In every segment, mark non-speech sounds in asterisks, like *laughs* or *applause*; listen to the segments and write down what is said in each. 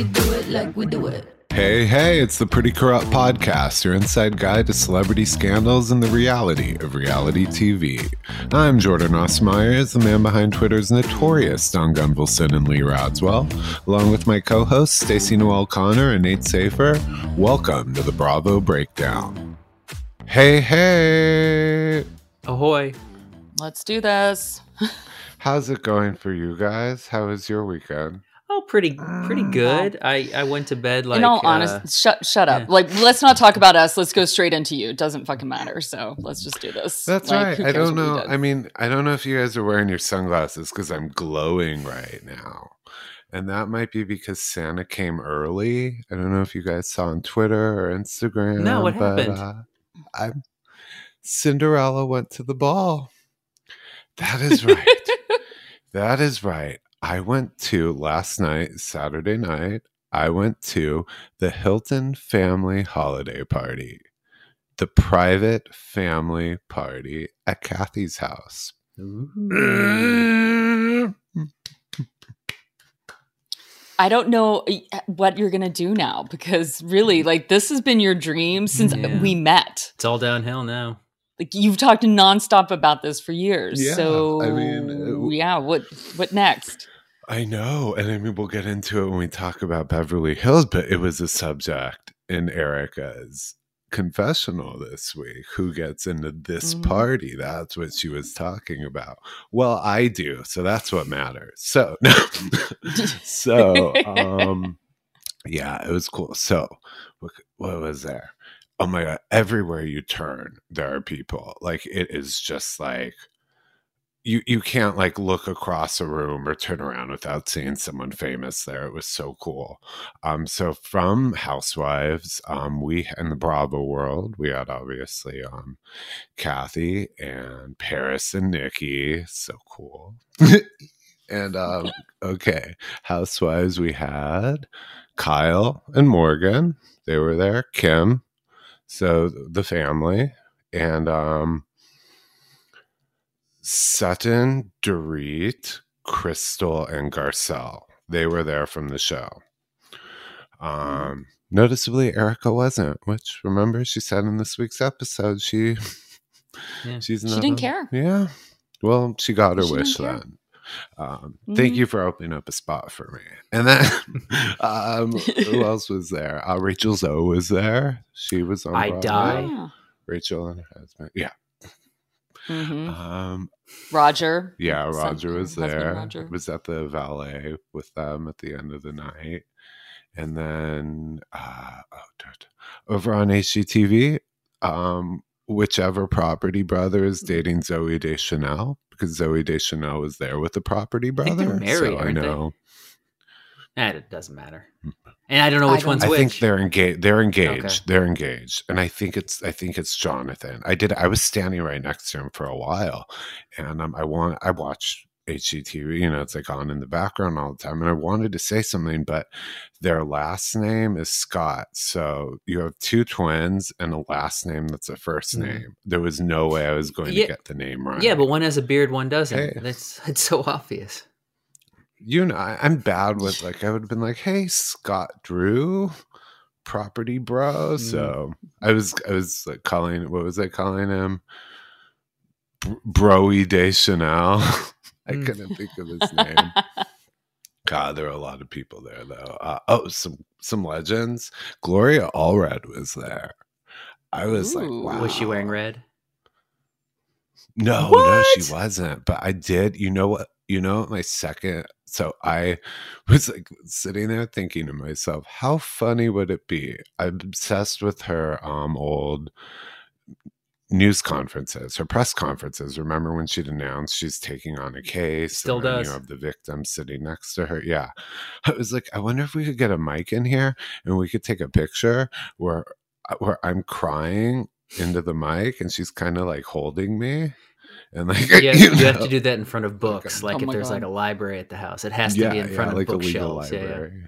we do it like we do it. Hey, hey, it's the Pretty Corrupt Podcast, your inside guide to celebrity scandals and the reality of reality TV. I'm Jordan Ross Myers, the man behind Twitter's notorious Don Gunvalson and Lee Rodswell, along with my co hosts Stacy Noel Connor and Nate Safer. Welcome to the Bravo Breakdown. Hey, hey, Ahoy. Let's do this. *laughs* how's it going for you guys? How was your weekend? Oh, pretty pretty good. I I went to bed like In all uh, honesty, shut shut up. yeah. Like, let's not talk about us. Let's go straight into you. It doesn't fucking matter. So let's just do this. That's Like, right. I don't know. I mean, I don't know if you guys are wearing your sunglasses because I'm glowing right now. And that might be because Santa came early. I don't know if you guys saw on Twitter or Instagram. No, what but, happened? Uh, I'm Cinderella went to the ball. That is right. *laughs* that is right. I went to last night, Saturday night, I went to the Hilton family holiday party, the private family party at Kathy's house. I don't know uh, what you're gonna do now because really, like, this has been your dream since Yeah. we met. It's all downhill now. Like, you've talked nonstop about this for years. Yeah, so, I mean, uh, yeah. What what next? I know. And I mean, we'll get into it when we talk about Beverly Hills, but it was a subject in Erika's confessional this week. Who gets into this Mhm. party? That's what she was talking about. Well, I do. So that's what matters. So, no. *laughs* so, *laughs* um, yeah, it was cool. So, what, what was there? Oh my God. Everywhere you turn, there are people. Like, it is just like, you you can't like look across a room or turn around without seeing someone famous there. It was so cool. Um, so from Housewives, um, we in the Bravo world, we had obviously um, Kathy and Paris and Nikki. So cool. *laughs* and um, okay, Housewives, we had Kyle and Morgan. They were there. Kim. So the family and um Sutton, Dorit, Crystal, and Garcelle. They were there from the show. Um, noticeably, Erika wasn't. Which remember she said in this week's episode she Yeah. *laughs* she's She didn't a- care. Yeah. Well, she got her She wish then. Um, Thank Mhm. you for opening up a spot for me. And then, *laughs* um, who *laughs* else was there? Uh, Rachel Zoe was there. She was on. I Broadway. Die. Yeah. Rachel and her husband. Yeah. Mhm. Um, Roger. Yeah, Son- Roger was there. Roger. Was at the valet with them at the end of the night, and then uh, oh, dude. over on HGTV, um, whichever Property Brother is dating Zooey Deschanel because Zooey Deschanel was there with the Property Brother. think they're married, so I aren't they? know. Eh, it doesn't matter. And I don't know which don't- one's I which. think they're engaged. They're engaged. Okay. They're engaged, and I think it's. I think it's Jonathan. I did. I was standing right next to him for a while, and um, I want. I watched HGTV. You know, it's like on in the background all the time, and I wanted to say something, but their last name is Scott. So you have two twins and a last name that's a first Mhm. name. There was no way I was going Yeah. to get the name right. Yeah, but one has a beard, one doesn't. Hey. That's it's so obvious. you know, I, I'm bad with like I would have been like, "Hey, Scott Drew, property bro." Mm. So I was I was like calling what was I calling him? Br- Broy Deschanel. *laughs* I Mm. couldn't think of his name. *laughs* God, there were a lot of people there though. Uh, oh, some some legends. Gloria Allred was there. I was like, wow. Was she wearing red? No, no, she wasn't. But I did. You know what? You know what my second. So I *laughs* was like sitting there thinking to myself, how funny would it be? I'm obsessed with her um old news conferences, her press conferences. Remember when she'd announced she's taking on a case? Still and then does. You have the victim sitting next to her. Yeah. *laughs* I was like, I wonder if we could get a mic in here and we could take a picture where where I'm crying into the mic and she's kind of like holding me. And like *laughs* Yeah, you, you, have to do that in front of books. Oh like Oh if there's God. like a library at the house, it has to be in front of like a legal bookshelves. Yeah, yeah.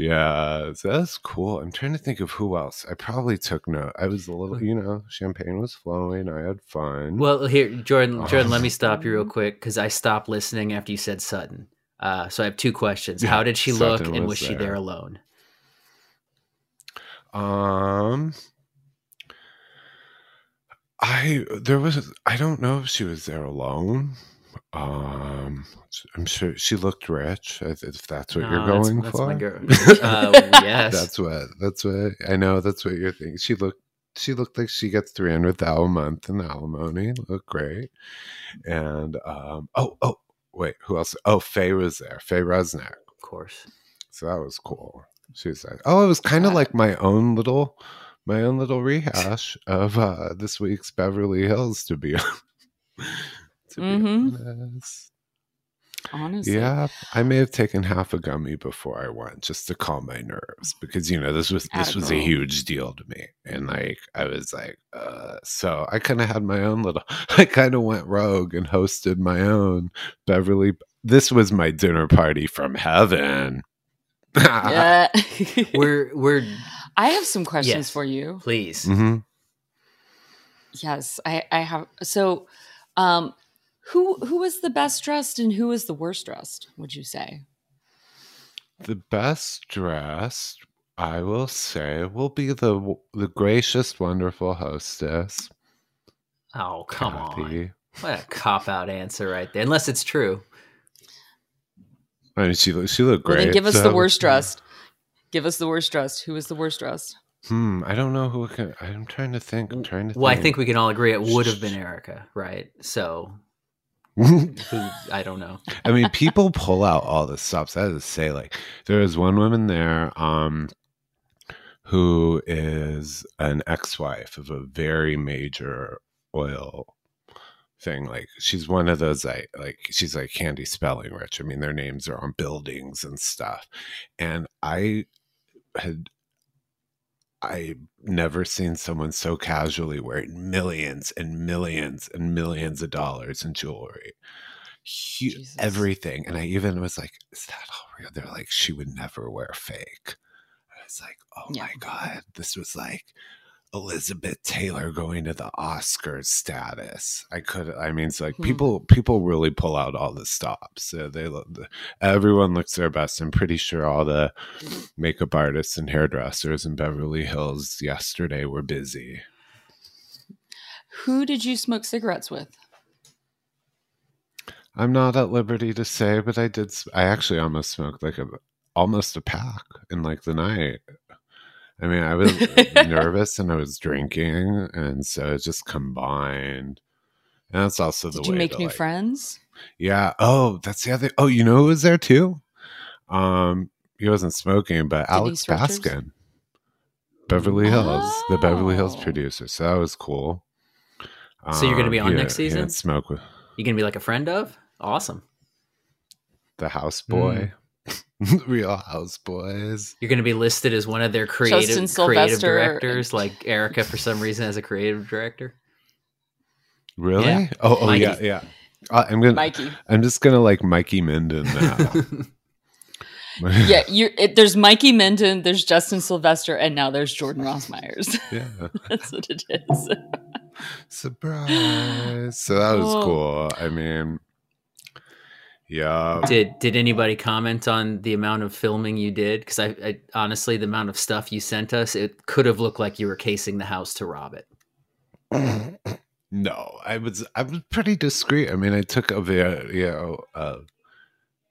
Yeah, so that's cool. I'm trying to think of who else. I probably took note. I was a little, you know, champagne was flowing. I had fun. Well, here, Jordan. Jordan, let me Oh. stop you real quick because I stopped listening after you said Sutton. Uh, so I have two questions. Yeah, How did she look, Sutton and was she there alone? Um, I there was I don't know if she was there alone. Um, I'm sure she looked rich. If that's what you're No, that's- going that's for. Uh, *laughs* yes. that's what. That's what I know. That's what you're thinking. She looked. She looked like she gets three hundred thousand a month in alimony. Looked great. And um. Oh. Oh. Wait. Who else? Oh, Faye was there. Faye Resnick. Of course. So that was cool. She was like, "Oh, it was kind of like my own little, my own little rehash of uh, this week's Beverly Hills." To be, *laughs* to be Mhm. honest, Honestly. yeah, I may have taken half a gummy before I went just to calm my nerves because you know this was this Atta was a huge deal to me, and like I was like, uh, so I kind of had my own little. *laughs* I kind of went rogue and hosted my own Beverly. This was my dinner party from heaven. Yeah. *laughs* We're we're I have some questions Yes. for you. please. Mm-hmm. Yes, I, I have. So, um, who who was the best dressed and who was the worst dressed? Would you say? The best dressed, I will say, will be the the gracious, wonderful hostess. Oh come on! Kathy. What a cop out answer right there. Unless it's true. I mean, she looked- she looked Well, great. then give us so- the worst dressed. Give us the worst dressed. Who was the worst dressed? Hmm. I don't know who. Can, I'm trying to think. I'm trying to. Well, I think we can all agree it would have been Erika, right? So think. who *laughs* I don't know. I mean, people pull out all the stops. I just say, like, there is one woman there, um, who is an ex-wife of a very major oil thing. Like, she's one of those, like, like she's like Candy Spelling Rich. I mean, their names are on buildings and stuff. And I had. I never seen someone so casually wearing millions and millions and millions of dollars in jewelry. Hu- Jesus. everything. And I even was like, is that all real? They're like, she would never wear fake. I was like, oh Yeah. my God. This was like Elizabeth Taylor going to the Oscars status. I could, I mean, it's like Hmm. people, people really pull out all the stops. So they, look- everyone looks their best. I'm pretty sure all the makeup artists and hairdressers in Beverly Hills yesterday were busy. Who did you smoke cigarettes with? I'm not at liberty to say, but I did. I actually almost smoked like a almost a pack in like the night. I mean, I was *laughs* nervous and I was drinking, and so it just combined. And that's also the Did way you make to, new like- friends? Yeah. Oh, that's the other. Oh, you know who was there too? Um, he wasn't smoking, but Alex Richards? Baskin, Beverly Hills, the Beverly Hills Oh. producer. So that was cool. So you're gonna be Um, on he next had- season? Smoke with You gonna be like a friend of? Awesome. the houseboy, Mm. *laughs* real houseboys. You're gonna be listed as one of their creative creative directors, like Erika for some reason as a creative director. Really? Yeah. Oh, oh Mikey. yeah, yeah. Uh, I'm gonna. Mikey. I'm just gonna like Mikey Minden now. Yeah, *laughs* you there's Mikey Minden, there's Justin Sylvester, and now there's Jordan Ross Myers. *laughs* yeah. That's what it is. Surprise! So that was Oh. cool. I mean, yeah. did did anybody comment on the amount of filming you did? Because I, I honestly, the amount of stuff you sent us, it could have looked like you were casing the house to rob it. *laughs* No, I was I was pretty discreet. I mean, I took a video. You know, uh,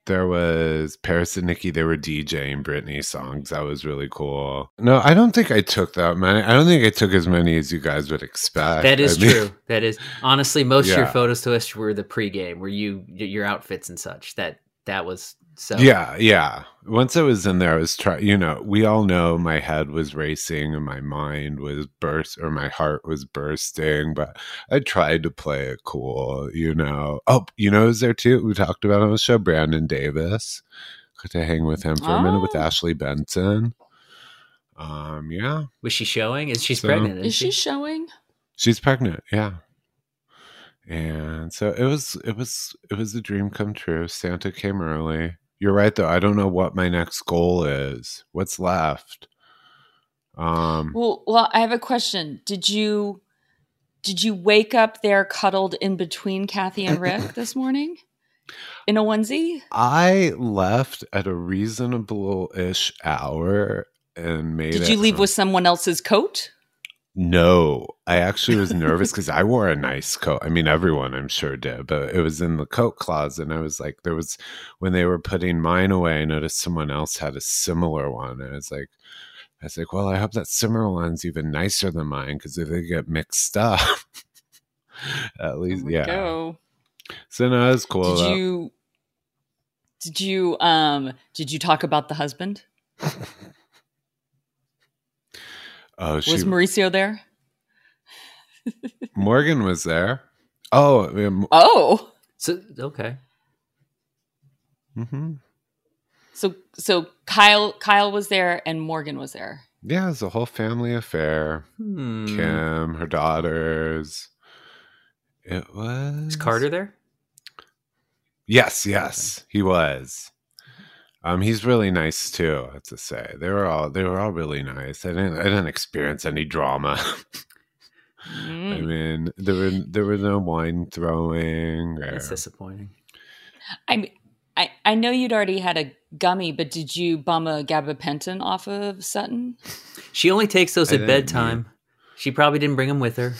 there was Paris and Nikki. They were DJing Britney songs. That was really cool. No, I don't think I took that many. I don't think I took as many as you guys would expect. That is I mean- true. That is honestly most of your photos to us were the pregame, where you your outfits and such. That that was so. Yeah, yeah. Once I was in there, I was trying. You know, we all know my head was racing and my mind was burst, or my heart was bursting. But I tried to play it cool. You know. Oh, you know, who's there too? We talked about on the show, Brandon Davis. Got to hang with him for a minute with Oh. Ashley Benson. Um, yeah, Was she showing? Is she's So- pregnant? Isn't Is she showing? she's pregnant. Yeah. And so it was. It was. It was a dream come true. Santa came early. You're right though. I don't know what my next goal is. What's left? Um Well, well, I have a question. Did you did you wake up there cuddled in between Kathy and Rick *laughs* this morning? in a onesie? I left at a reasonable ish hour and made. Did you leave with someone else's coat? No, I actually was nervous because I wore a nice coat. I mean, everyone I'm sure did, but it was in the coat closet. And I was like, there was when they were putting mine away, I noticed someone else had a similar one. And I was like, I was like, well, I hope that similar one's even nicer than mine because if they get mixed up, *laughs* at least, There we yeah. Go. So no, was cool. Did though. you? Did you? Um. Did you talk about the husband? *laughs* oh, she, Was Mauricio there? *laughs* Morgan was there. Oh, yeah, Oh, So okay. hmm so so Kyle Kyle was there and Morgan was there. yeah, it was a whole family affair. Hmm. Kim, her daughters. It was Is Carter there? Yes, yes, he was. Um, he's really nice too. I have to say they were all they were all really nice. I didn't I didn't experience any drama. *laughs* I Mm. mean, there were there were no wine throwing. Or, That's disappointing. I, mean, I I know you'd already had a gummy, but did you bum a gabapentin off of Sutton? She only takes those I at didn't bedtime. She probably didn't bring them with her.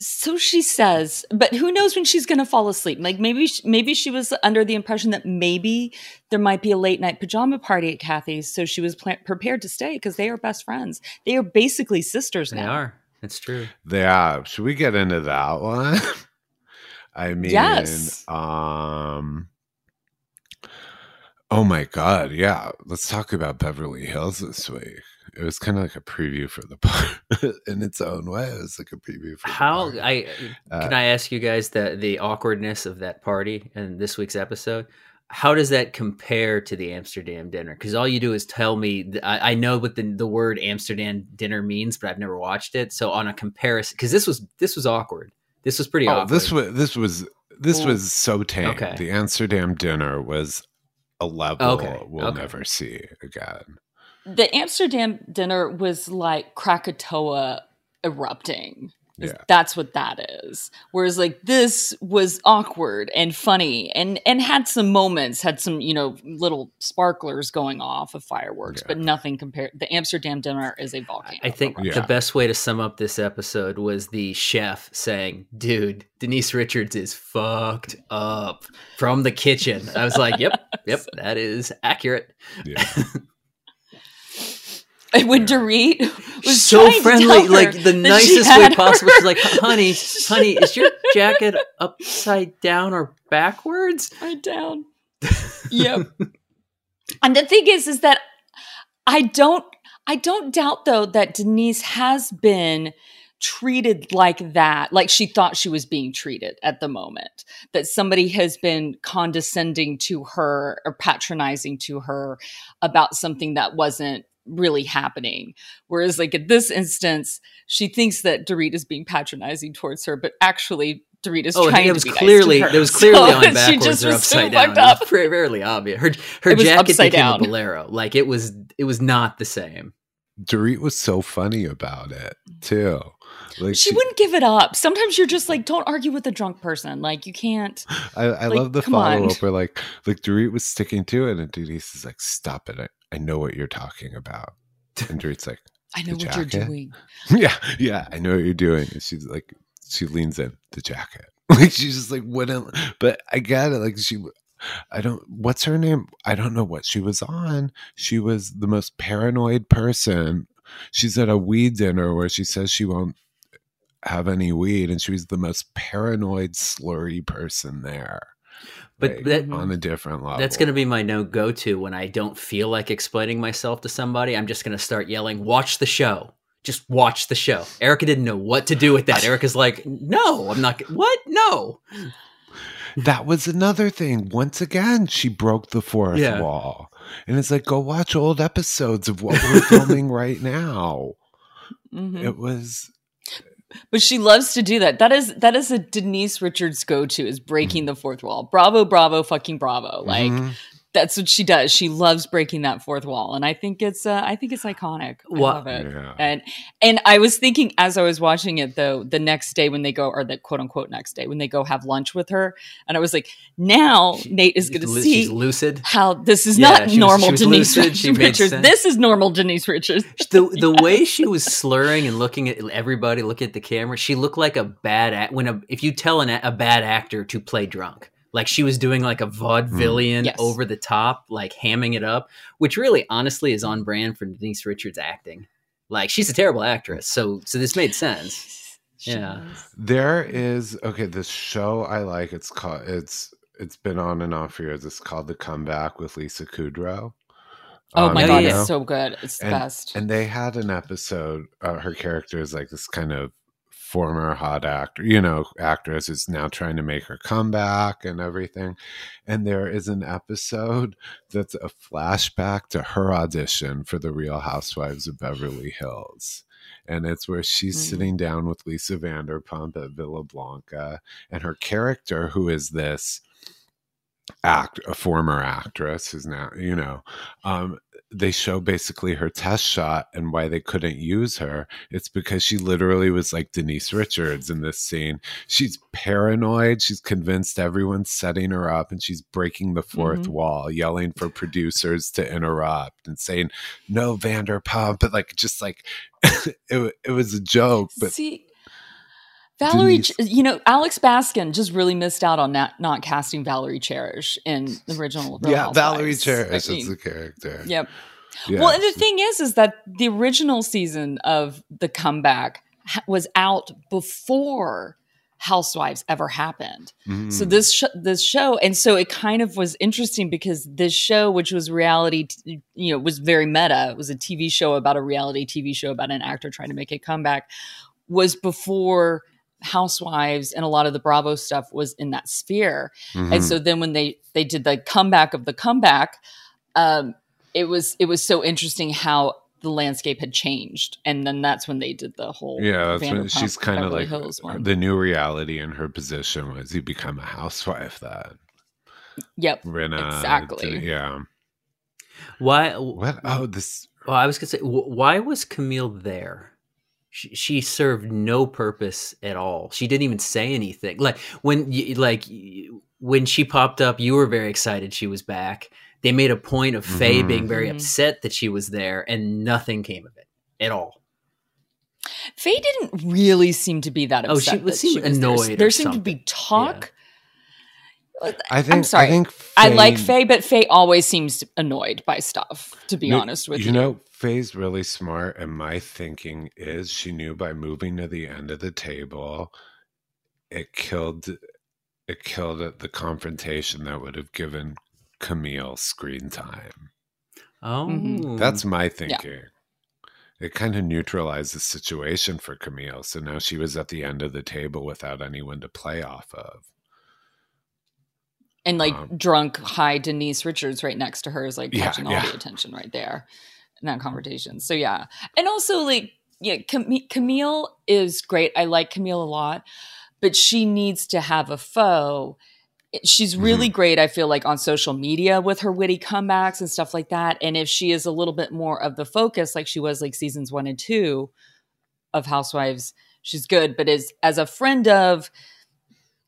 So she says, but who knows when she's going to fall asleep? Like maybe sh- maybe she was under the impression that maybe there might be a late night pajama party at Kathy's, so she was pla- prepared to stay because they are best friends. They are basically sisters now. They now. are. That's true. They are. should we get into that one? *laughs* I mean, Yes. um, oh my god, yeah. Let's talk about Beverly Hills this week. It was kind of like a preview for the part *laughs* in its own way. It was like a preview for How. I Uh, can I ask you guys the the awkwardness of that party in this week's episode? How does that compare to the Amsterdam dinner? Because all you do is tell me. I, I know what the the word Amsterdam dinner means, but I've never watched it. So on a comparison, because this was this was awkward. This was pretty Oh, awkward. this was this was this was so tame. Okay. The Amsterdam dinner was a level Okay, we'll okay. never see again. The Amsterdam dinner was like Krakatoa erupting. Yeah. That's what that is. Whereas like this was awkward and funny and and had some moments, had some, you know, little sparklers going off of fireworks, Yeah. but nothing compared the Amsterdam dinner is a volcano. I think Yeah. the best way to sum up this episode was the chef saying, "Dude, Denise Richards is fucked up from the kitchen." I was like, "Yep, yep, that is accurate." *laughs* And *laughs* when Dorit was so friendly, like the nicest way possible. She's like, *laughs* "Honey, honey, is your jacket upside down or backwards?" right down. *laughs* Yep. and the thing is, is that I don't, I don't doubt though that Denise has been treated like that, like she thought she was being treated at the moment. That somebody has been condescending to her or patronizing to her about something that wasn't really happening. Whereas, like at this instance, she thinks that Dorit is being patronizing towards her, but actually. Dorit is Oh, I trying think it to was be nice clearly to her. there was *laughs* clearly So on *laughs* she backwards just or was so upside down. fucked It was up. very, very obvious. Her her It was jacket became down. a bolero. Like it was it was not the same. Dorit was so funny about it too. Like she wouldn't give it up. Sometimes you're just like, don't argue with a drunk person. Like you can't. I, I like, love the come on. follow up where like like Dorit was sticking to it, and Denise is like, "Stop it! I, know what you're talking about." And Dorit's like, *laughs* I know what you're doing. *laughs* "Yeah, yeah, I know what you're doing." And she's like, she leans in the jacket, *laughs* like she's just like, "What?" am-" But I get it. Like she, I don't. What's her name? I don't know what she was on. She was the most paranoid person. She's at a weed dinner where she says she won't have any weed, and she was the most paranoid, slurry person there. But that- on a different level. That's going to be my no go to when I don't feel like explaining myself to somebody. I'm just going to start yelling, "Watch the show." Just watch the show. Erika didn't know what to do with that. Erika's like, "No, I'm not. What? No." That was another thing. Once again, she broke the fourth Yeah. wall. And it's like, go watch old episodes of what we're filming *laughs* right now. Mhm. It was But she loves to do that. That is that is a Denise Richards go to is breaking the fourth wall. Bravo, bravo, fucking bravo. Like Mhm. That's what she does. She loves breaking that fourth wall, and I think it's uh, I think it's iconic. I love it. Yeah. And and I was thinking as I was watching it though, the next day when they go, or the quote unquote next day when they go have lunch with her, and I was like, now Nate is going to Lu- see lucid. how this is Yeah, not she normal she was Denise lucid. She Richards. This is normal Denise Richards. the the way she was slurring and looking at everybody, look at the camera. She looked like a bad act. When a if you tell an, a bad actor to play drunk, like she was doing like a vaudevillian Yes. over the top, like hamming it up, which really, honestly, is on brand for Denise Richards acting. Like she's a terrible actress, so so this made sense. *laughs* Yeah. There is okay. This show I like. It's called. It's it's been on and off for years. It's called The Comeback with Lisa Kudrow. Oh Um, my god, it's so good. It's the best. And they had an episode. Uh, her character is like this kind of former hot actor, you know, actress is now trying to make her comeback and everything. And there is an episode that's a flashback to her audition for The Real Housewives of Beverly Hills. And it's where she's Mhm. sitting down with Lisa Vanderpump at Villa Blanca, and her character, who is this act a former actress who's now you know um they show basically her test shot and why they couldn't use her it's because she literally was like denise richards in this scene she's paranoid she's convinced everyone's setting her up and she's breaking the 4th Mhm. wall yelling for producers to interrupt and saying no vanderpump but like just like *laughs* it, it was a joke but See, Valerie, Denise- you know, Alex Baskin just really missed out on not, not casting Valerie Cherish in the original. Real yeah valerie cherish I is the character Yep. yeah. Well, and the thing is, is that the original season of the comeback was out before Housewives ever happened. So Mm. this sh- this show, and so it kind of was interesting because this show, which was reality, t- you know, was very meta. It was a TV show about a reality TV show about an actor trying to make a comeback. Was before Housewives and a lot of the Bravo stuff was in that sphere. Mhm. And so then when they they did the comeback of the comeback, um, it was it was so interesting how the landscape had changed, and then that's when they did the whole Yeah, that's when she's kind of like Hills one. the new reality in her position was you become a housewife. That Yep, Rinna, Exactly. did- yeah. Why? What? Oh, this. Well, I was gonna say, why was Camille there? She, she served no purpose at all. She didn't even say anything. Like when, you, like when she popped up, you were very excited she was back. They made a point of Faye Mhm. being very Mhm. upset that she was there, and nothing came of it at all. Faye didn't really seem to be that upset. Oh, upset. she that seemed was there. annoyed or There seemed to be something. talk. I think. sorry. I think. I like Faye- Faye, but Faye always seems annoyed by stuff. To be No, honest with you, you know, Faye's really smart, and my thinking is she knew by moving to the end of the table, it killed, it killed the confrontation that would have given Camille screen time. Oh, Mhm. That's my thinking. It kind of neutralized the situation for Camille. So now she was at the end of the table without anyone to play off of. and like um, drunk high Denise Richards right next to her is like Yeah, catching all yeah. the attention right there in that conversation. So yeah, and also like yeah, Cam- Camille is great. I like Camille a lot, but she needs to have a foe. She's Mm-hmm. really great. I feel like on social media with her witty comebacks and stuff like that. And if she is a little bit more of the focus, like she was like seasons one and two of Housewives, she's good. But as as a friend of,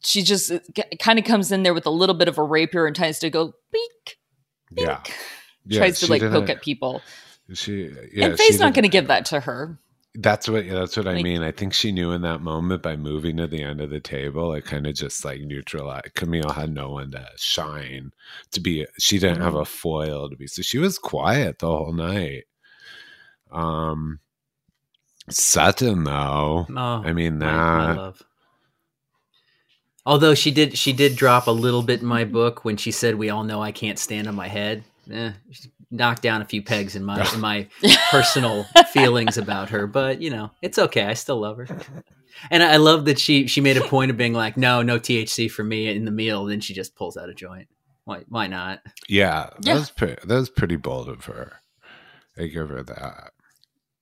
she just kind of comes in there with a little bit of a rapier and tries to go beak, Yeah. beak. Yeah, tries to like poke at people. She, yeah, and she Faye's not didn't- going to give that to her. That's what that's what I mean. I think she knew in that moment by moving to the end of the table, it kind of just like neutralized. Camille had no one to shine to be. She didn't have Mhm. a foil to be, so she was quiet the whole night. Um, Sutton though, Oh, I mean my, my that. love. Although she did, she did drop a little bit in my book when she said, "We all know I can't stand on my head." Eh, she knocked down a few pegs in my in my *laughs* personal feelings about her, but you know, it's okay. I still love her, and I love that she she made a point of being like, "No, no THC for me in the meal." Then she just pulls out a joint. Why? Why not? Yeah, that Yeah. was pretty. That was pretty bold of her. I give her that.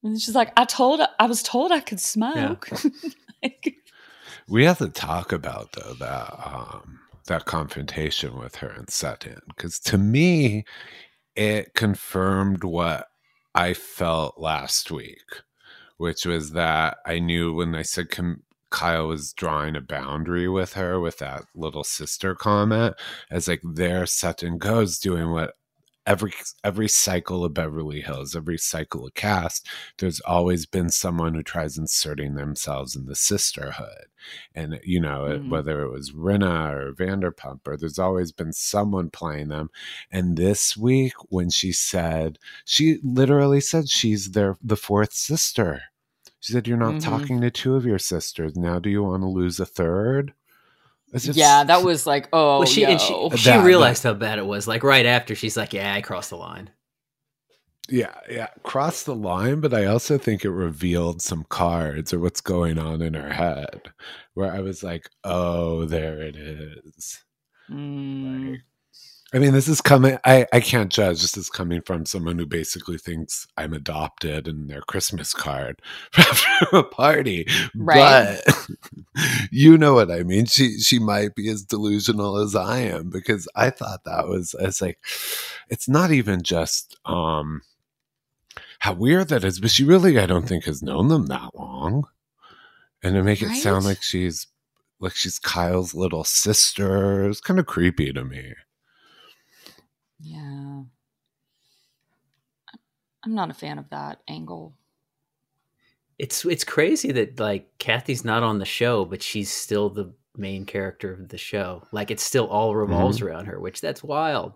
And she's like, I told, I was told I could smoke. *laughs* Like, We have to talk about though that um that confrontation with her and Sutton because to me it confirmed what I felt last week, which was that I knew when I said com- Kyle was drawing a boundary with her with that little sister comment, as like there Sutton goes doing what every every cycle of Beverly Hills, every cycle of cast, there's always been someone who tries inserting themselves in the sisterhood, and you know mm-hmm. whether it was Rinna or Vanderpump, or there's always been someone playing them. And this week, when she said, she literally said she's their the fourth sister. She said, "You're not mm-hmm. talking to two of your sisters now. Do you want to lose a third? Just, yeah, that was like, oh, well, she and she, she that, realized that. how bad it was. Like right after, she's like, "Yeah, I crossed the line." Yeah, yeah, crossed the line, but I also think it revealed some cards or what's going on in her head, where I was like, "Oh, there it is." Mm. Like, I mean, this is coming. I, I can't judge. This is coming from someone who basically thinks I'm adopted in their Christmas card *laughs* after a party. Right. But *laughs* you know what I mean. She she might be as delusional as I am because I thought that was. It's like, it's not even just um how weird that is, but she really I don't think has known them that long, and to make right? it sound like she's like she's Kyle's little sister. It's kind of creepy to me. Yeah. I'm not a fan of that angle. It's it's crazy that like Kathy's not on the show, but she's still the main character of the show. Like it still all revolves mm-hmm. around her, which that's wild.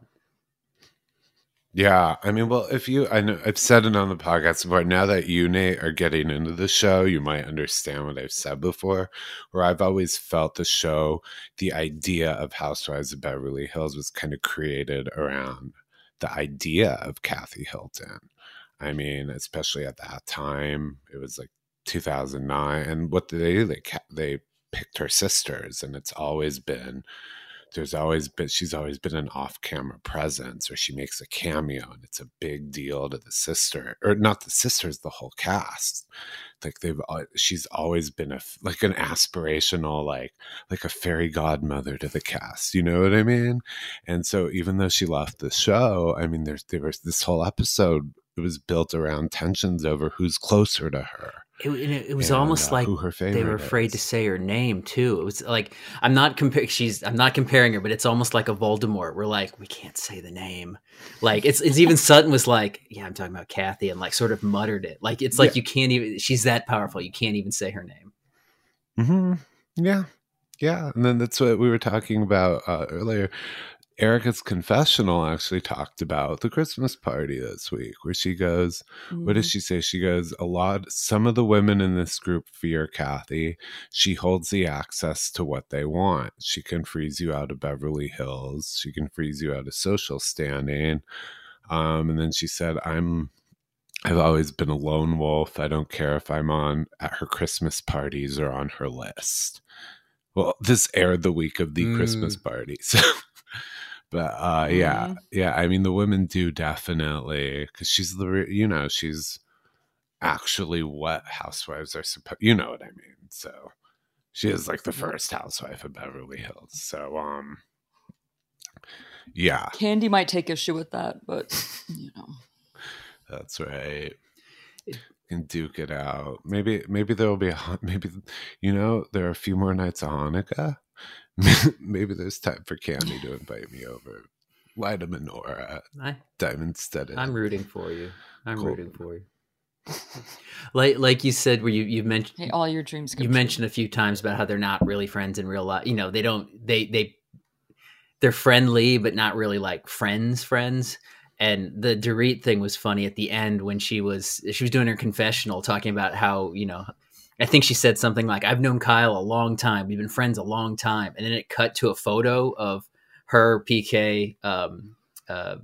Yeah, I mean, well, if you, I know I've said it on the podcast before. Now that you, Nate, are getting into the show, you might understand what I've said before. Where I've always felt the show, the idea of Housewives of Beverly Hills was kind of created around the idea of Kathy Hilton. I mean, especially at that time, it was like 2009, and what did they do? They they picked her sisters, and it's always been there's always been she's always been an off-camera presence or she makes a cameo and it's a big deal to the sister or not the sisters the whole cast. Like they've she's always been a like an aspirational like like a fairy godmother to the cast you know what i mean? And so even though she left the show i mean there's there was this whole episode it was built around tensions over who's closer to her it, it, was and, almost uh, like they were afraid is. to say her name too. It was like I'm not comparing. She's I'm not comparing her, but it's almost like a Voldemort. We're like we can't say the name. Like it's it's even Sutton was like, yeah, I'm talking about Kathy, and like sort of muttered it. Like it's like yeah. you can't even. She's that powerful. You can't even say her name. Hmm. Yeah. Yeah. And then that's what we were talking about uh, earlier. Erika's confessional actually talked about the Christmas party this week, where she goes, mm-hmm. What does mm-hmm. she say? She goes, A lot, some of the women in this group fear Kathy. She holds the access to what they want. She can freeze you out of Beverly Hills, she can freeze you out of social standing. Um, and then she said, I'm I've always been a lone wolf. I don't care if I'm on at her Christmas parties or on her list. Well, this aired the week of the mm. Christmas party. So but uh yeah mm-hmm. yeah i mean the women do definitely because she's the you know she's actually what housewives are supposed you know what i mean so she is like the first housewife of beverly hills so um yeah. Candy might take issue with that but you know. That's right. Can duke it out. Maybe maybe there will be a maybe you know there are a few more nights of hanukkah *laughs* maybe there's time for Candy to invite me over. Lida Minora, I, Diamond Studded. I'm rooting for you. I'm cool. rooting for you. like like you said, where you you mentioned hey, all your dreams. You mentioned a few times about how they're not really friends in real life. You know, they don't they they they're friendly, but not really like friends friends. And the Dorit thing was funny at the end when she was she was doing her confessional, talking about how you know I think she said something like, I've known Kyle a long time. We've been friends a long time. And then it cut to a photo of her, PK, um, uh,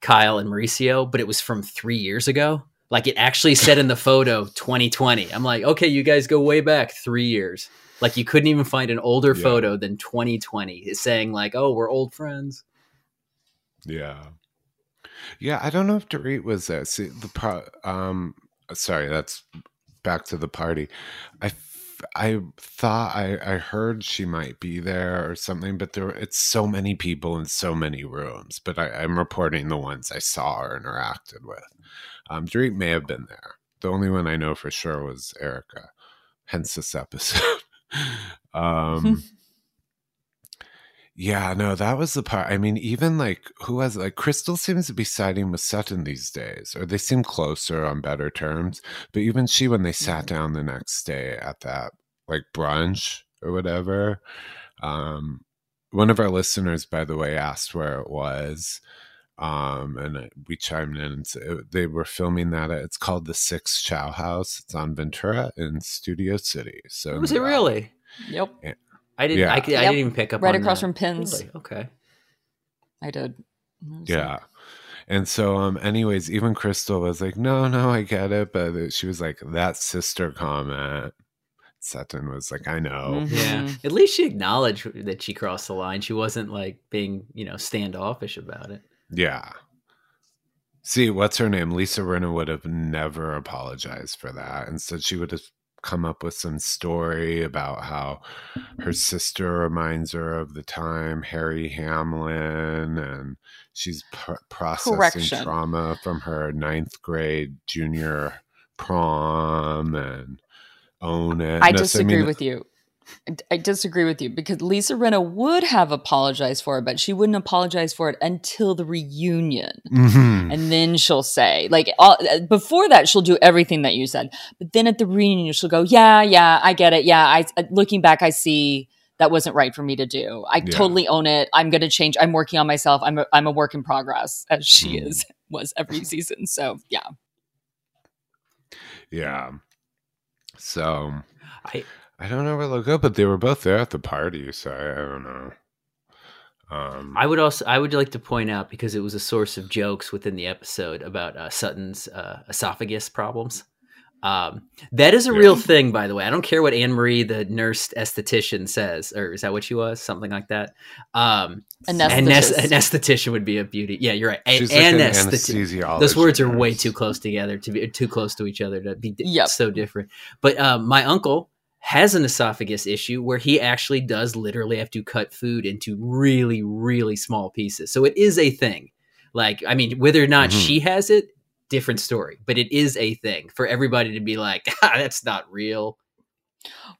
Kyle, and Mauricio, but it was from three years ago. Like it actually said in the photo 2020. I'm like, okay, you guys go way back three years. Like you couldn't even find an older yeah. photo than 2020. It's saying like, oh, we're old friends. Yeah. Yeah, I don't know if Dorit was there. See, the pro, um, sorry, that's back to the party. I I thought I I heard she might be there or something, but there it's so many people in so many rooms. But I, I'm reporting the ones I saw or interacted with. Um, may have been there. The only one I know for sure was Erika, Hence this episode. *laughs* um, *laughs* yeah, no, that was the part. I mean, even like who has like Crystal seems to be siding with Sutton these days, or they seem closer on better terms. But even she, when they sat Mm-hmm. down the next day at that like brunch or whatever, um, one of our listeners, by the way, asked where it was. Um, and uh, we chimed in and said they were filming that. At, it's called the Six Chow House. It's on Ventura in Studio City. So Was it uh, really? Yep. I didn't. Yeah. I, I didn't even pick up Right on across that. from Pinz. Really? Okay. I did. It was like- Yeah. And so, um, anyways, even Crystal was like, no, no, I get it. But she was like, that sister comment. Sutton was like, I know. Mhm. Yeah. At least she acknowledged that she crossed the line. She wasn't like being, you know, standoffish about it. Yeah. See, what's her name? Lisa Rinna would have never apologized for that. Instead, she would have come up with some story about how her sister reminds her of the time Harry Hamlin and she's pr- processing Correction. trauma from her ninth grade junior prom and own it. I No, so, disagree mean, with you. I- I disagree with you because Lisa Rinna would have apologized for it, but she wouldn't apologize for it until the reunion. Mhm. And then she'll say, like, all, uh, before that, she'll do everything that you said. But then at the reunion, she'll go, yeah, yeah, I get it. Yeah, I, uh, looking back, I see that wasn't right for me to do. I Yeah. totally own it. I'm going to change. I'm working on myself. I'm a, I'm a work in progress as she Mm. is, *laughs* was every season. So yeah. Yeah. So I I don't know where they'll go, but they were both there at the party, so I, I don't know. Um, I would also I would like to point out because it was a source of jokes within the episode about uh, Sutton's uh, esophagus problems. Um, that is a Yeah. real thing, by the way. I don't care what Annemarie, the nurse esthetician, says, or is that what she was? Something like that. Um, An an, es- Esthetist. an esthetician would be a beauty. Yeah, you're right. A- she's like an anestheti- anesthesiologist. Those words are way too close together to be too close to each other to be di- Yep. so different. But um, my uncle has an esophagus issue where he actually does literally have to cut food into really, really small pieces. So it is a thing. Like, I mean, whether or not Mhm. she has it, different story. But it is a thing for everybody to be like, *laughs* ah, that's not real.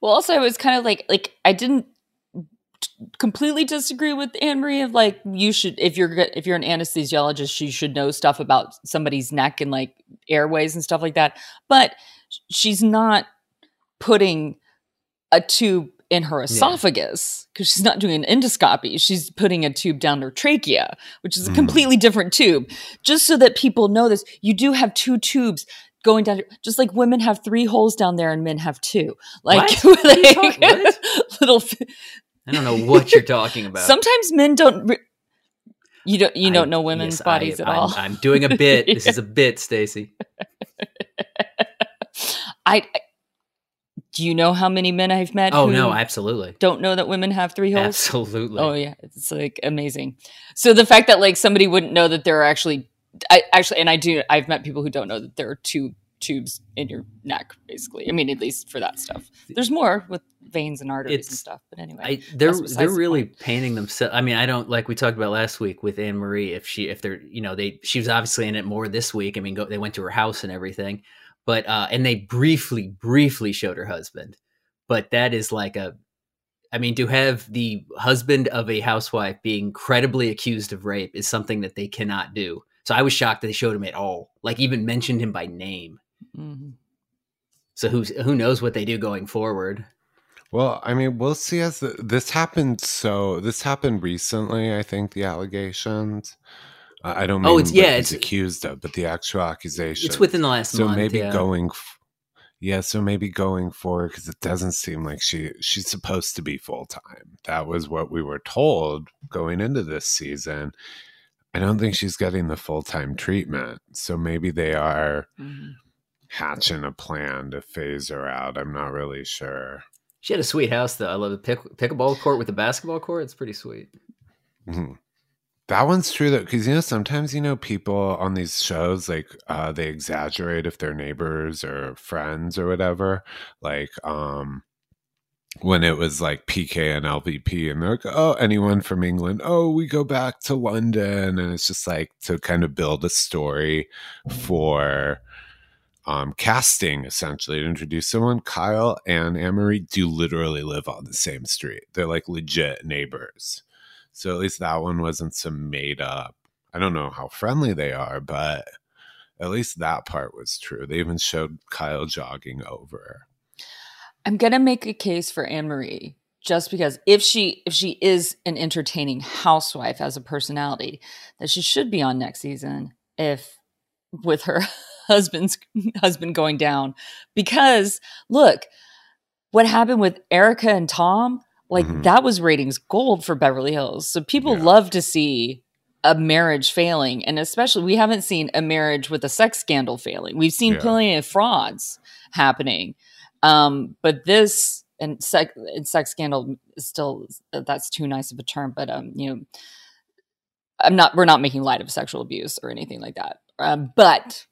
Well, also, I was kind of like, like I didn't completely disagree with Annemarie of like you should if you're go- if you're an anesthesiologist, you should know stuff about somebody's neck and like airways and stuff like that. But she's not putting a tube in her esophagus because she's not doing an endoscopy. She's putting a tube down her trachea, which is a Mhm. completely different tube. Just so that people know this, you do have two tubes going down. Just like women have three holes down there and men have two. Like What? *laughs* Like, talking- what? *laughs* little. I don't know what you're talking about. Sometimes men don't. Re- you don't. You I- don't know women's yes, bodies I, at I'm- all. I'm doing a bit. This is a *laughs* bit, Stacy. I. Do you know how many men I've met? Oh who no, absolutely. don't know that women have three holes. Absolutely. Oh yeah, it's like amazing. So the fact that like somebody wouldn't know that there are actually, I actually, and I do, I've met people who don't know that there are two tubes in your neck. Basically, I mean, at least for that stuff. There's more with veins and arteries and stuff. But anyway, I, they're they're really point. painting themselves. I mean, I don't like we talked about last week with Annemarie. If she, if they're, you know, they she was obviously in it more this week. I mean, go, they went to her house and everything, but uh, and they briefly, briefly showed her husband, but that is like a. I mean, to have the husband of a housewife being credibly accused of rape is something that they cannot do. So I was shocked that they showed him at all, like even mentioned him by name. Mhm. So who's who knows what they do going forward? Well, I mean, we'll see as the, this happened. So this happened recently. I think the allegations. I don't mean Oh, it's- what yeah, it's- accused of, but the actual accusation. It's within the last so month. maybe yeah. going. F- yeah, so maybe going forward because it doesn't seem like she she's supposed to be full time. That was what we were told going into this season. I don't think she's getting the full time treatment. So maybe they are Mhm. hatching a plan to phase her out. I'm not really sure. She had a sweet house, though. I love the Pick, pickleball court with the basketball court. It's pretty sweet. Mhm. That one's true though, because you know sometimes you know people on these shows like uh, they exaggerate if they're neighbors or friends or whatever. Like, um, when it was like PK and LVP, and they're like, oh, anyone from England? Oh, we go back to London. And it's just like to kind of build a story for um, casting, essentially, to introduce someone. Kyle and Anne do literally live on the same street, they're like legit neighbors. So at least that one wasn't some made up. I don't know how friendly they are, but at least that part was true. They even showed Kyle jogging over. I'm gonna make a case for Annemarie just because if she if she is an entertaining housewife as a personality, that she should be on next season if with her *laughs* husband's husband going down. Because look, what happened with Erika and Tom, like mm-hmm. that was ratings gold for Beverly Hills. So people yeah. love to see a marriage failing and especially we haven't seen a marriage with a sex scandal failing. We've seen yeah. plenty of frauds happening. Um, but this and sex, and sex scandal is still that's too nice of a term. But um, you know, I'm not. We're not making light of sexual abuse or anything like that. Um, but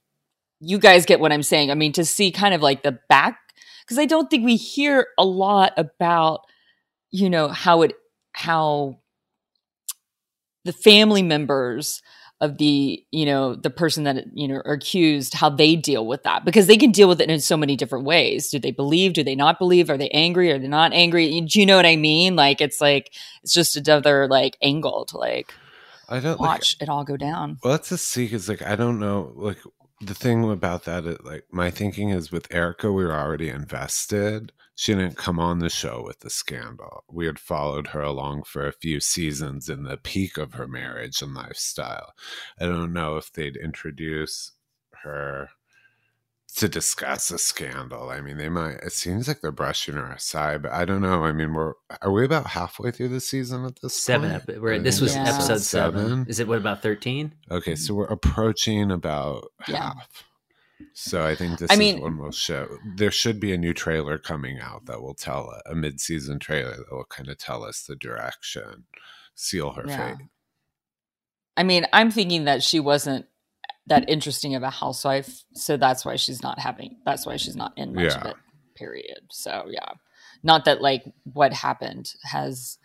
you guys get what I'm saying. I mean, to see kind of like the back because I don't think we hear a lot about you know how it how the family members of the you know the person that you know are accused how they deal with that because they can deal with it in so many different ways. Do they believe do they not believe? Are they angry? Are they not angry? Do you know what i mean? Like it's like it's just another like angle to like i don't watch like, it all go down. Well let's just see because like i don't know like the thing about that is like my thinking is with erika we were already invested she didn't come on the show with the scandal. We had followed her along for a few seasons in the peak of her marriage and lifestyle. I don't know if they'd introduce her to discuss a scandal. I mean, they might. It seems like they're brushing her aside, but I don't know. I mean, we're are we about halfway through the season at this seven? Point? We're, this was yeah. episode seven. seven. Is it what about thirteen? Okay, so we're approaching about yeah. half. So I think this I mean, one will show. There should be a new trailer coming out that will tell a mid-season trailer that will kind of tell us the direction, seal her yeah. fate. I mean, I'm thinking that she wasn't that interesting of a housewife, so that's why she's not having. That's why she's not in much yeah. of it. Period. So yeah, not that like what happened has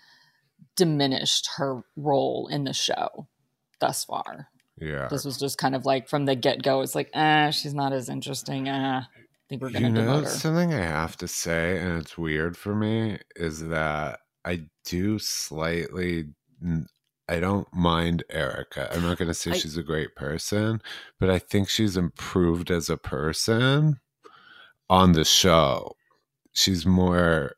diminished her role in the show thus far. Yeah. This was just kind of like from the get go, it's like, ah, she's not as interesting. Ah, I think we're going to you know. Something I have to say, and it's weird for me, is that I do slightly. I don't mind Erika. I'm not going to say I, she's a great person, but I think she's improved as a person on the show. She's more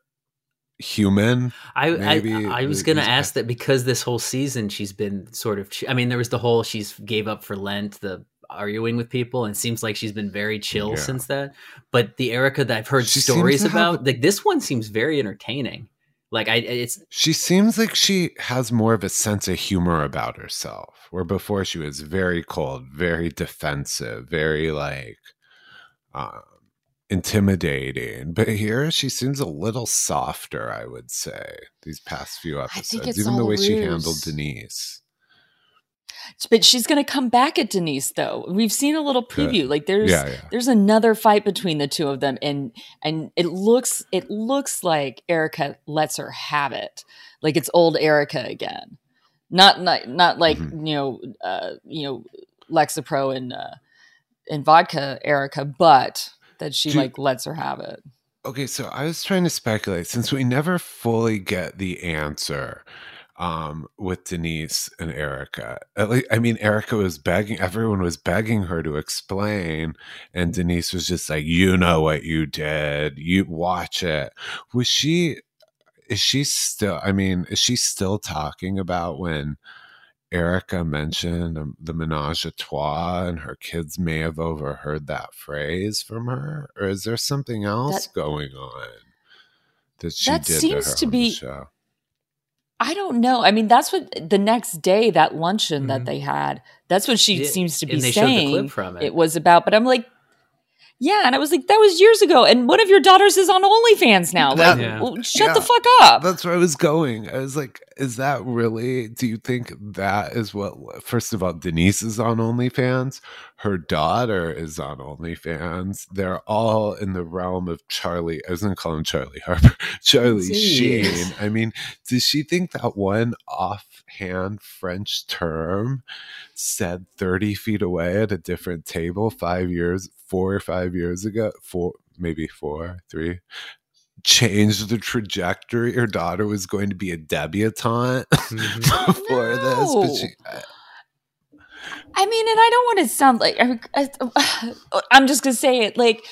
human. I I, I, was going to ask that because this whole season she's been sort of. I mean, there was the whole she's gave up for Lent, the arguing with people, and seems like she's been very chill yeah. since that. But the Erika that I've heard she stories about, have, like this one seems very entertaining. Like I, it's she seems like she has more of a sense of humor about herself, where before she was very cold, very defensive, very like. Uh, intimidating. But here she seems a little softer, I would say, these past few episodes. Even the way she handled Denise. But she's going to come back at Denise though. We've seen a little preview. Good. Like there's yeah, yeah. there's another fight between the two of them and and it looks it looks like Erika lets her have it. Like it's old Erika again. Not not not like, mm-hmm. you know, uh you know Lexapro and uh and vodka Erika, but that she Do, like lets her have it. Okay, so I was trying to speculate since we never fully get the answer um, with Denise and Erika. At least, I mean, Erika was begging, everyone was begging her to explain, and Denise was just like, "You know what you did. You watch it." Was she? Is she still? I mean, is she still talking about when? Erika mentioned um, the menage a trois, and her kids may have overheard that phrase from her, or is there something else that, going on that she that did seems to, to be? show? I don't know. I mean, that's what the next day that luncheon mm-hmm. that they had. That's what she seems to be saying. it. it was about. But I'm like, Yeah, and I was like, that was years ago, and one of your daughters is on OnlyFans now. That- like, Yeah. well, shut Yeah. the fuck up. That's where I was going. I was like, is that really? Do you think that is what? First of all, Denise is on OnlyFans. Her daughter is on OnlyFans. They're all in the realm of Charlie. I was going to call him Charlie Harper. *laughs* Charlie Jeez. Sheen. I mean, does she think that one offhand French term said 30 feet away at a different table five years, four or five years ago? Four, maybe four, three changed the trajectory. Her daughter was going to be a debutante Mhm. *laughs* before this, but she, I mean, and I don't want to sound like I, I, *sighs* I'm just gonna say it. Like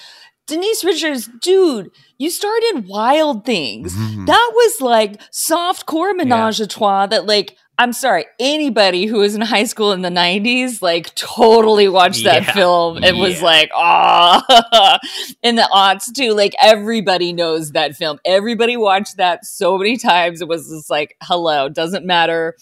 Denise Richards, dude, you started Wild Things. Mhm. That was like soft core menage a trois. That like, I'm sorry, anybody who was in high school in the '90s like totally watched that Yeah. film *laughs* and was like, ah, in the aughts too. Like everybody knows that film. Everybody watched that so many times. It was just like, hello, doesn't matter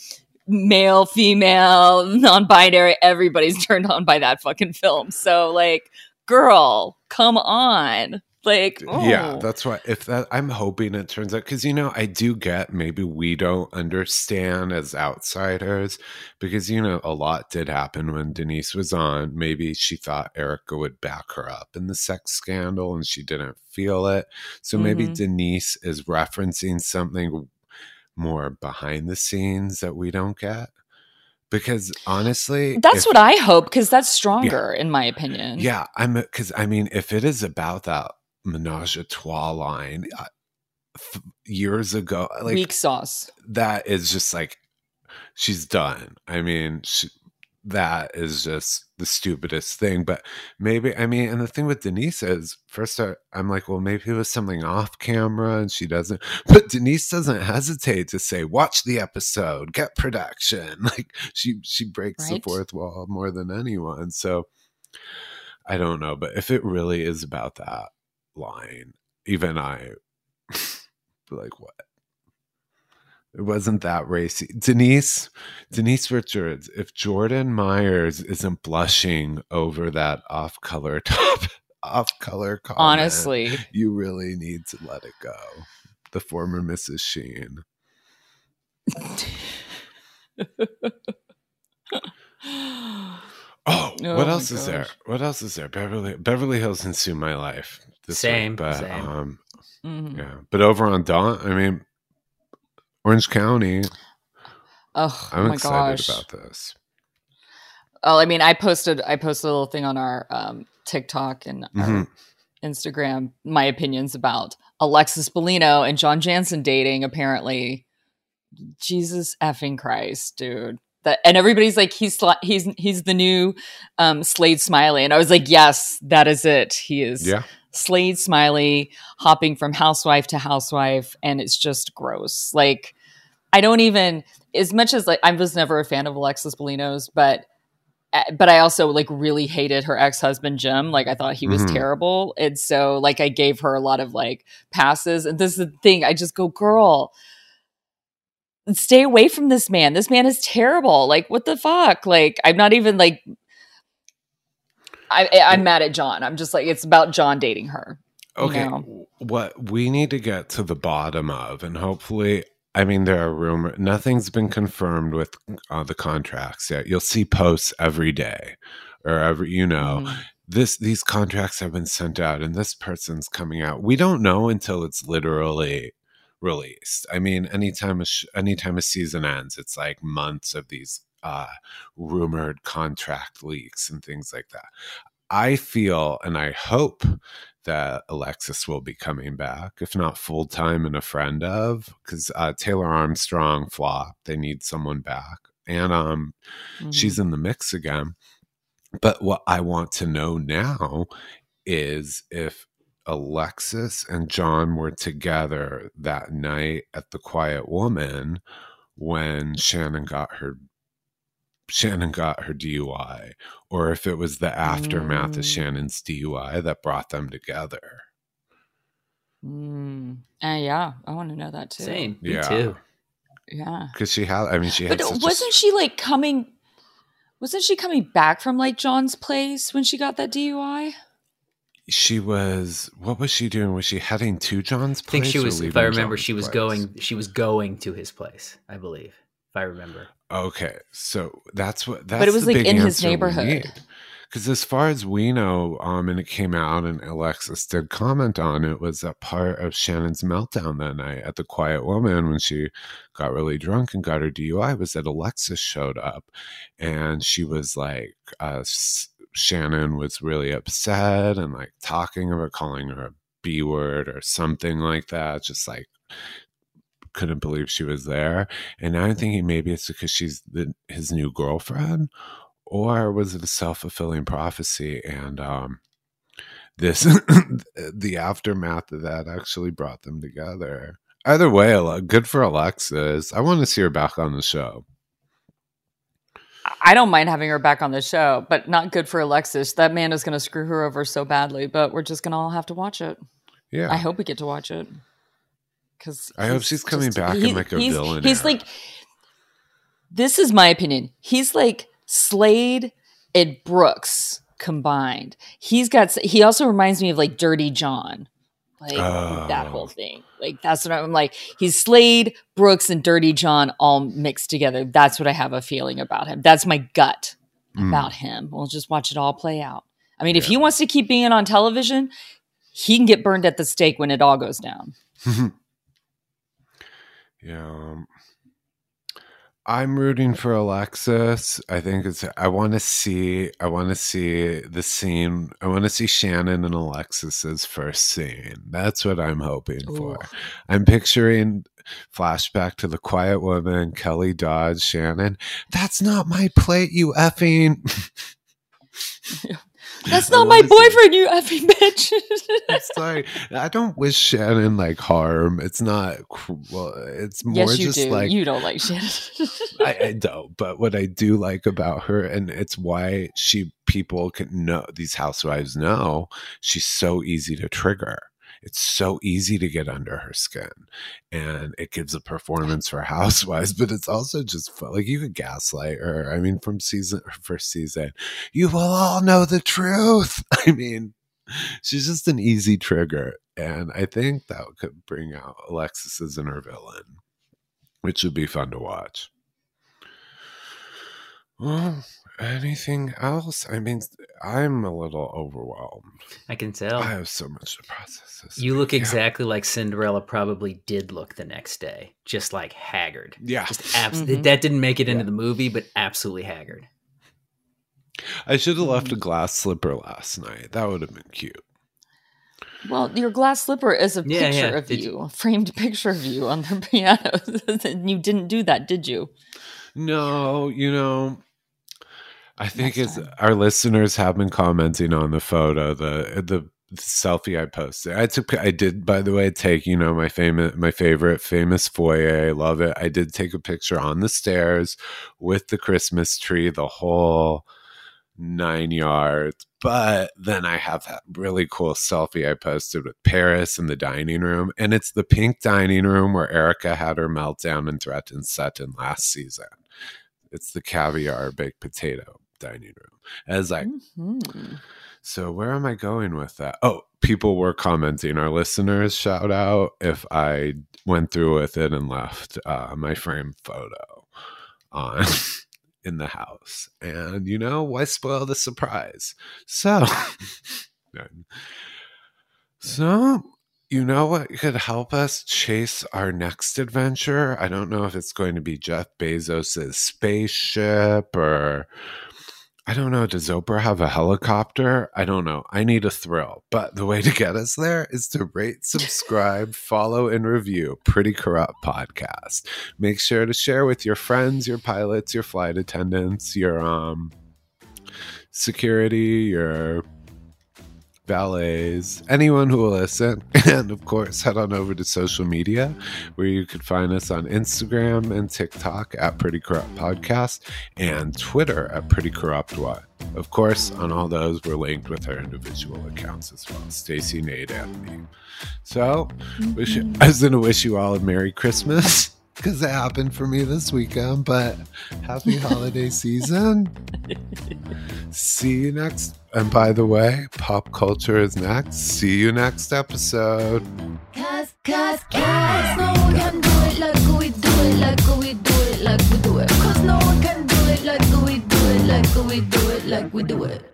male, female, non-binary, everybody's *laughs* turned on by that fucking film. So like, girl, come on. Like, yeah, oh. that's why. If that, I'm hoping it turns out because you know I do get maybe we don't understand as outsiders because you know a lot did happen when Denise was on. Maybe she thought Erika would back her up in the sex scandal and she didn't feel it. So maybe Mhm. Denise is referencing something more behind the scenes that we don't get. Because honestly, That's if- what I hope because that's stronger in my opinion. yeah, I'm because I mean, if it is about that menage a trois line uh, f- years ago, like Weak sauce. that is just like she's done. I mean, she, that is just the stupidest thing. But maybe I mean, and the thing with Denise is, first I, I'm like, well, maybe it was something off camera, and she doesn't. But Denise doesn't hesitate to say, "Watch the episode, get production." *laughs* Like she she breaks Right. the fourth wall more than anyone. So I don't know, but if it really is about that line, even I *laughs* like, what? It wasn't that racy. Denise, Denise Richards, if Jordan Myers isn't blushing over that off color *laughs* top, off color comment, Honestly. you really need to let it go. The former Mrs. Sheen. Oh, *laughs* Oh what oh my else is there? What else is there? Beverly Beverly Hills and Sue My Life. This week, Same, but same. um, Mhm. yeah. But over on Dawn, I mean, Orange County. Oh, I'm oh my excited gosh. about this. Oh, I mean, I posted I posted a little thing on our um, TikTok and our Mhm. Instagram. My opinions about Alexis Bellino and John Janssen dating. Apparently, Jesus effing Christ, dude. That and everybody's like he's he's he's the new um, Slade Smiley, and I was like, yes, that is it. He is Yeah. Slade Smiley hopping from housewife to housewife, and it's just gross. Like, I don't even as much as like I was never a fan of Alexis Bellino's, but uh, but I also like really hated her ex husband Jim. Like I thought he was Mhm. terrible, and so like I gave her a lot of like passes. And this is the thing, I just go, girl. Stay away from this man. This man is terrible. Like, what the fuck? Like, I'm not even like I, I'm mad at John. I'm just like it's about John dating her. you Okay. know? What we need to get to the bottom of, and hopefully, I mean, there are rumors. Nothing's been confirmed with uh, the contracts yet. You'll see posts every day, or every you know. Mhm. this these contracts have been sent out and this person's coming out we don't know until it's literally released i mean anytime a sh- anytime a season ends it's like months of these uh rumored contract leaks and things like that i feel and i hope that alexis will be coming back if not full-time and a friend of because uh taylor armstrong flopped they need someone back and um Mhm. she's in the mix again. But what I want to know now is if Alexis and John were together that night at the Quiet Woman when Shannon got her Shannon got her DUI, or if it was the aftermath of Mm. Shannon's DUI that brought them together. Mm. Uh, yeah, I want to know that too. Same. Me Yeah. too. Yeah. Because she had, I mean, she had But such wasn't she like coming? Wasn't she coming back from like John's place when she got that DUI? she was what was she doing? Was she heading to John's I think place? she or was. If I remember, John's she was place? going. She was going to his place. I believe. If I remember. Okay, so that's what. That's But it was, like, in his neighborhood. Because as far as we know, um, and it came out, and Alexis did comment on it, was a part of Shannon's meltdown that night at the Quiet Woman when she got really drunk and got her DUI was that Alexis showed up, and she was like, uh, Shannon was really upset and like talking about calling her a B word or something like that, just like couldn't believe she was there. And now I'm thinking maybe it's because she's the, his new girlfriend, or was it a self fulfilling prophecy? And um, this, *laughs* the aftermath of that actually brought them together. Either way, good for Alexis. I want to see her back on the show. I don't mind having her back on the show, but not good for Alexis. That man is going to screw her over so badly, but we're just going to all have to watch it. Yeah. I hope we get to watch it. Because I hope she's coming back in, like, a he's, villain He's era. like, this is my opinion. He's like Slade and Brooks combined. He's got. He also reminds me of like Dirty John, like that Oh. whole thing. Like that's what I'm like. He's Slade, Brooks, and Dirty John all mixed together. That's what I have a feeling about him. That's my gut Mm. about him. We'll just watch it all play out. I mean, if he wants to keep being on television, he can get burned at the stake when it all goes down. *laughs* yeah. um, I'm rooting for Alexis. I think it's I want to see I want to see the scene. I want to see Shannon and Alexis's first scene. That's what I'm hoping for. I'm picturing flashback to the quiet woman, Kelly Dodd, Shannon. That's not my plate, you effing. *laughs* That's not my boyfriend, you effing bitch. It's like I don't wish Shannon like harm. It's not well. It's more yes, you just do. like you don't like Shannon. I, I don't. But what I do like about her, and it's why she people can know these housewives know she's so easy to trigger. It's so easy to get under her skin, and it gives a performance for *laughs* housewives. But it's also just fun. like you could gaslight her. I mean, from season first season, you will all know the truth. *laughs* I mean, she's just an easy trigger, and I think that could bring out Alexis as inner villain, which would be fun to watch. *sighs* Well, anything else? I mean, I'm a little overwhelmed. I can tell. I have so much to process. This you week. look Yeah. exactly like Cinderella probably did look the next day, just like haggard. Yeah, Just abs- Mhm. that didn't make it into Yeah. the movie, but absolutely haggard. I should have left Mm. a glass slipper last night. That would have been cute. well, your glass slipper is a Yeah, picture yeah. of Did you, a framed *laughs* picture of you on the *laughs* piano. and *laughs* you didn't do that, did you? No, you know, I think it's time. our listeners have been commenting on the photo, the the selfie I posted. I took I did by the way take, you know, my famous my favorite famous foyer. I love it. I did take a picture on the stairs with the Christmas tree, the whole nine yards. But then I have that really cool selfie I posted with Paris in the dining room. And it's the pink dining room where Erika had her meltdown and threatened Sutton last season. It's the caviar baked potato dining room. As I Mhm. so where am I going with that? Oh, people were commenting. Our listeners shout out if I went through with it and left uh, my frame photo on *laughs* in the house. And you know, why spoil the surprise? So *laughs* so you know what could help us chase our next adventure? I don't know if it's going to be Jeff Bezos' spaceship or I don't know. Does Oprah have a helicopter? I don't know. I need a thrill. But the way to get us there is to rate, subscribe, *laughs* follow, and review Pretty Corrupt Podcast. Make sure to share with your friends, your pilots, your flight attendants, your um security, your valets, anyone who will listen. *laughs* And of course, head on over to social media where you can find us on Instagram and TikTok at Pretty Corrupt Podcast and Twitter at Pretty Corrupt What. Of course, on all those, we're linked with our individual accounts as well Stacy, Nate, Anthony. So, wish, mm-hmm. *laughs* I was going to wish you all a Merry Christmas *laughs* because it happened for me this weekend. But happy holiday *laughs* season. See you next. And by the way, pop culture is next. See you next episode. Cause, cause, cause no one can do it like we do it, like we do it, like we do it. Cause no one can do it like we do it, like we do it, like we do it.